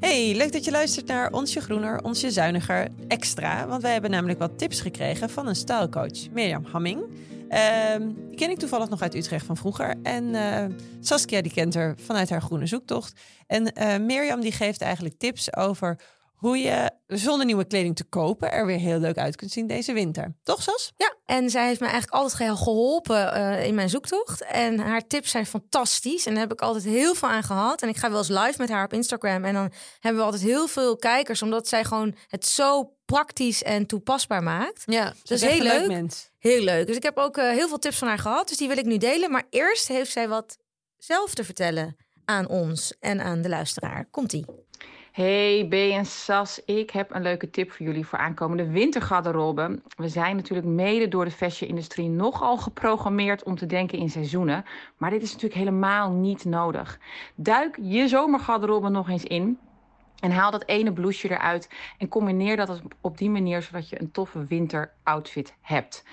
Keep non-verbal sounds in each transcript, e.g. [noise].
Hey, leuk dat je luistert naar Onsje Groener, Onsje Zuiniger Extra. Want wij hebben namelijk wat tips gekregen van een stylecoach, Mirjam Hamming. Ehm, die ken ik toevallig nog uit Utrecht van vroeger. En eh, Saskia die kent haar vanuit haar groene zoektocht. En eh, Mirjam die geeft eigenlijk tips over hoe je zonder nieuwe kleding te kopen er weer heel leuk uit kunt zien deze winter. Toch, Sas? Ja, en zij heeft me eigenlijk altijd heel geholpen eh, in mijn zoektocht. En haar tips zijn fantastisch. En daar heb ik altijd heel veel aan gehad. En ik ga wel eens live met haar op Instagram. En dan hebben we altijd heel veel kijkers, omdat zij gewoon het zo praktisch en toepasbaar maakt. Ja, dat is heel leuk. Heel leuk. Dus ik heb ook uh, heel veel tips van haar gehad. Dus die wil ik nu delen. Maar eerst heeft zij wat zelf te vertellen aan ons en aan de luisteraar. Komt-ie. Hey B en Sas, ik heb een leuke tip voor jullie voor aankomende wintergarderobe. We zijn natuurlijk mede door de fashion-industrie nogal geprogrammeerd om te denken in seizoenen. Maar dit is natuurlijk helemaal niet nodig. Duik je zomergarderobe nog eens in. En haal dat ene blouseje eruit en combineer dat op die manier zodat je een toffe winteroutfit hebt.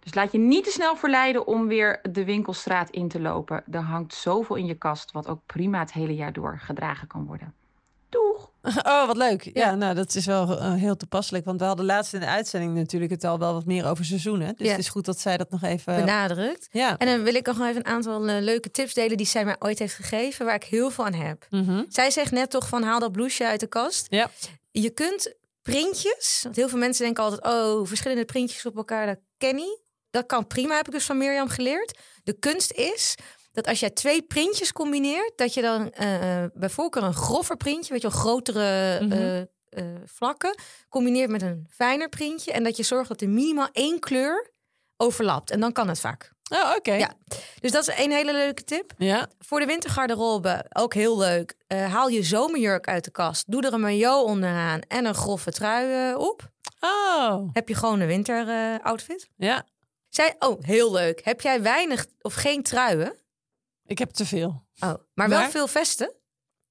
Dus laat je niet te snel verleiden om weer de winkelstraat in te lopen. Er hangt zoveel in je kast wat ook prima het hele jaar door gedragen kan worden. [laughs] Oh, wat leuk. Ja, nou, dat is wel uh, heel toepasselijk. Want we hadden laatst in de uitzending natuurlijk het al wel wat meer over seizoenen. Dus Ja. het is goed dat zij dat nog even... Benadrukt. Ja. En dan wil ik nog even een aantal eh, leuke tips delen die zij mij ooit heeft gegeven, waar ik heel veel aan heb. Mhm. Zij zegt net toch van haal dat blouseje uit de kast. Ja. Je kunt printjes, want heel veel mensen denken altijd, oh, verschillende printjes op elkaar, dat ken ik. Dat kan prima, heb ik dus van Mirjam geleerd. De kunst is dat als jij twee printjes combineert, dat je dan eh, bij voorkeur een grover printje, weet je wel, grotere Mhm. eh, eh, vlakken, combineert met een fijner printje. En dat je zorgt dat er minimaal één kleur overlapt. En dan kan het vaak. Oh, oké. Ja. Dus dat is een hele leuke tip. Ja. Voor de wintergarderobe ook heel leuk. Eh, haal je zomerjurk uit de kast. Doe er een maillot onderaan en een grove trui eh, op. Oh, Heb je gewoon een winter eh, outfit. ja. Zij, oh, heel leuk. Heb jij weinig of geen truien? Ik heb te veel. Oh, maar wel veel vesten?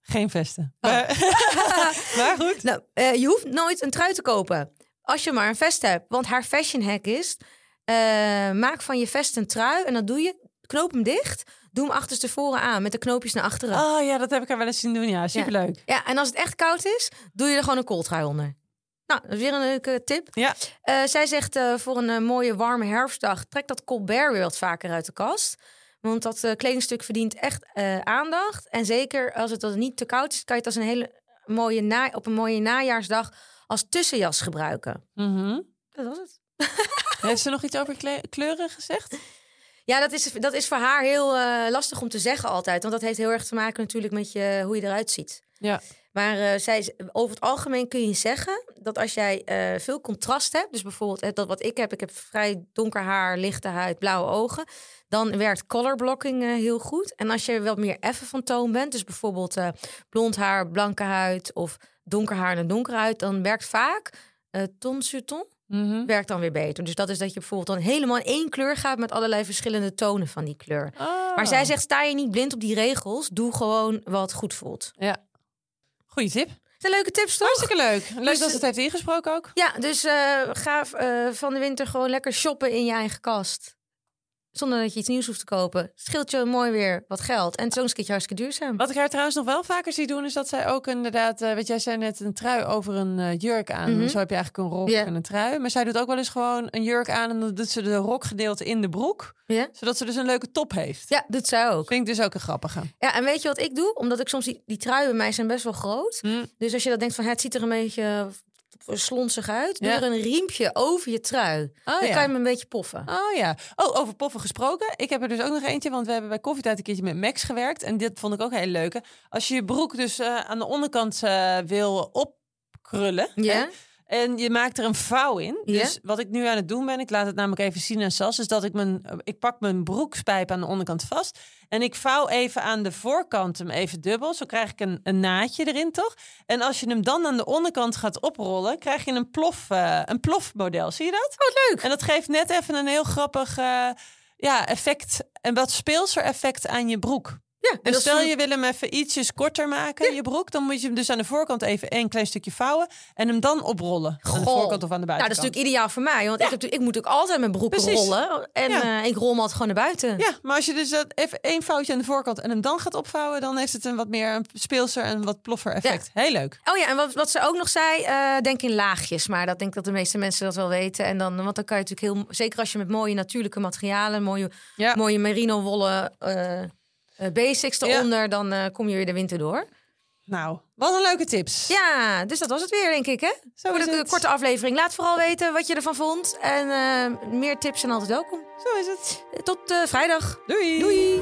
Geen vesten. Oh. Maar, [laughs] maar goed. Nou, eh, je hoeft nooit een trui te kopen. Als je maar een vest hebt. Want haar fashion hack is... eh, maak van je vest een trui en dan doe je... Knoop hem dicht. Doe hem achterstevoren aan met de knoopjes naar achteren. Oh ja, dat heb ik haar wel eens zien doen. Ja, superleuk. Ja, en als het echt koud is, doe je er gewoon een kooltrui onder. Nou, dat is weer een leuke tip. Ja. Eh, zij zegt voor een mooie warme herfstdag... trek dat Colbert weer wat vaker uit de kast. Want dat eh, kledingstuk verdient echt eh, aandacht. En zeker als het dan niet te koud is... kan je het als een hele mooie na op een mooie najaarsdag als tussenjas gebruiken. Mhm. Dat was het. [laughs] Heeft ze nog iets over kle- kleuren gezegd? Ja, dat is, dat is voor haar heel eh, lastig om te zeggen altijd. Want dat heeft heel erg te maken natuurlijk met je, hoe je eruit ziet. Ja. Maar eh, zij, over het algemeen kun je zeggen dat als jij eh, veel contrast hebt, dus bijvoorbeeld dat wat ik heb, ik heb vrij donker haar, lichte huid, blauwe ogen, dan werkt color blocking eh, heel goed. En als je wat meer effen van toon bent, dus bijvoorbeeld eh, blond haar, blanke huid of donker haar en een donkere huid, dan werkt vaak ton sur ton Mhm. werkt dan weer beter. Dus dat is dat je bijvoorbeeld dan helemaal in één kleur gaat met allerlei verschillende tonen van die kleur. Oh. Maar zij zegt, sta je niet blind op die regels, doe gewoon wat goed voelt. Ja. Goeie tip. Zijn leuke tips toch? Hartstikke leuk. Leuk Dus- dat ze het heeft ingesproken ook. Ja, dus eh, ga eh, van de winter gewoon lekker shoppen in je eigen kast. Zonder dat je iets nieuws hoeft te kopen. Scheelt je mooi weer wat geld. En een keertje hartstikke duurzaam. Wat ik haar trouwens nog wel vaker zie doen, is dat zij ook inderdaad, eh weet jij, zei net een trui over een eh, jurk aan. Mhm. Zo heb je eigenlijk een rok en een trui. Maar zij doet ook wel eens gewoon een jurk aan en dan doet ze de rokgedeelte in de broek. Zodat ze dus een leuke top heeft. Ja, doet zij ook. Vind ik dus ook een grappige. Ja, en weet je wat ik doe? Omdat ik soms die, die truien bij mij zijn best wel groot. Hm. Dus als je dat denkt van het ziet er een beetje slonsig uit. Doe Ja. er een riempje over je trui. Oh, dan ja. kan je hem een beetje poffen. Oh ja. Oh, over poffen gesproken. Ik heb er dus ook nog eentje, want we hebben bij Koffietijd een keertje met Max gewerkt. En dit vond ik ook heel leuk. Als je je broek dus eh, aan de onderkant eh, wil opkrullen. Ja? hè, En je maakt er een vouw in. Ja. Dus wat ik nu aan het doen ben, ik laat het namelijk even zien aan Sas, is dat ik mijn, ik pak mijn broekspijp aan de onderkant vast. En ik vouw even aan de voorkant hem even dubbel. Zo krijg ik een, een naadje erin, toch? En als je hem dan aan de onderkant gaat oprollen, krijg je een plof, eh, een plofmodel. Zie je dat? Oh, leuk. En dat geeft net even een heel grappig eh, ja, effect. En wat speelser effect aan je broek. Ja, en Dus is stel je wil hem even ietsjes korter maken, je broek, dan moet je hem dus aan de voorkant even een klein stukje vouwen en hem dan oprollen. Aan de voorkant of aan de Nou, dat is buitenkant. natuurlijk ideaal voor mij. Want ik, heb, ik moet natuurlijk altijd mijn Precies. rollen. En Ja. eh, ik rol hem altijd gewoon naar buiten. Ja, maar als je dus dat even één foutje aan de voorkant en hem dan gaat opvouwen, dan heeft het een wat meer een speelser en wat ploffer effect. Heel leuk. Oh ja, en wat, wat ze ook nog zei, eh, denk in laagjes. Maar dat denk ik dat de meeste mensen dat wel weten. En dan, want dan kan je natuurlijk heel, zeker als je met mooie natuurlijke materialen, mooie, Ja. mooie merino wollen eh, eh, basics Ja. eronder, dan eh, kom je weer de winter door. Nou, wat een leuke tips. Ja, dus dat was het weer, denk ik, hè? Zo Voor de korte aflevering. Laat vooral weten wat je ervan vond. En eh, meer tips zijn altijd welkom. Zo is het. Tot vrijdag. Doei. Doei!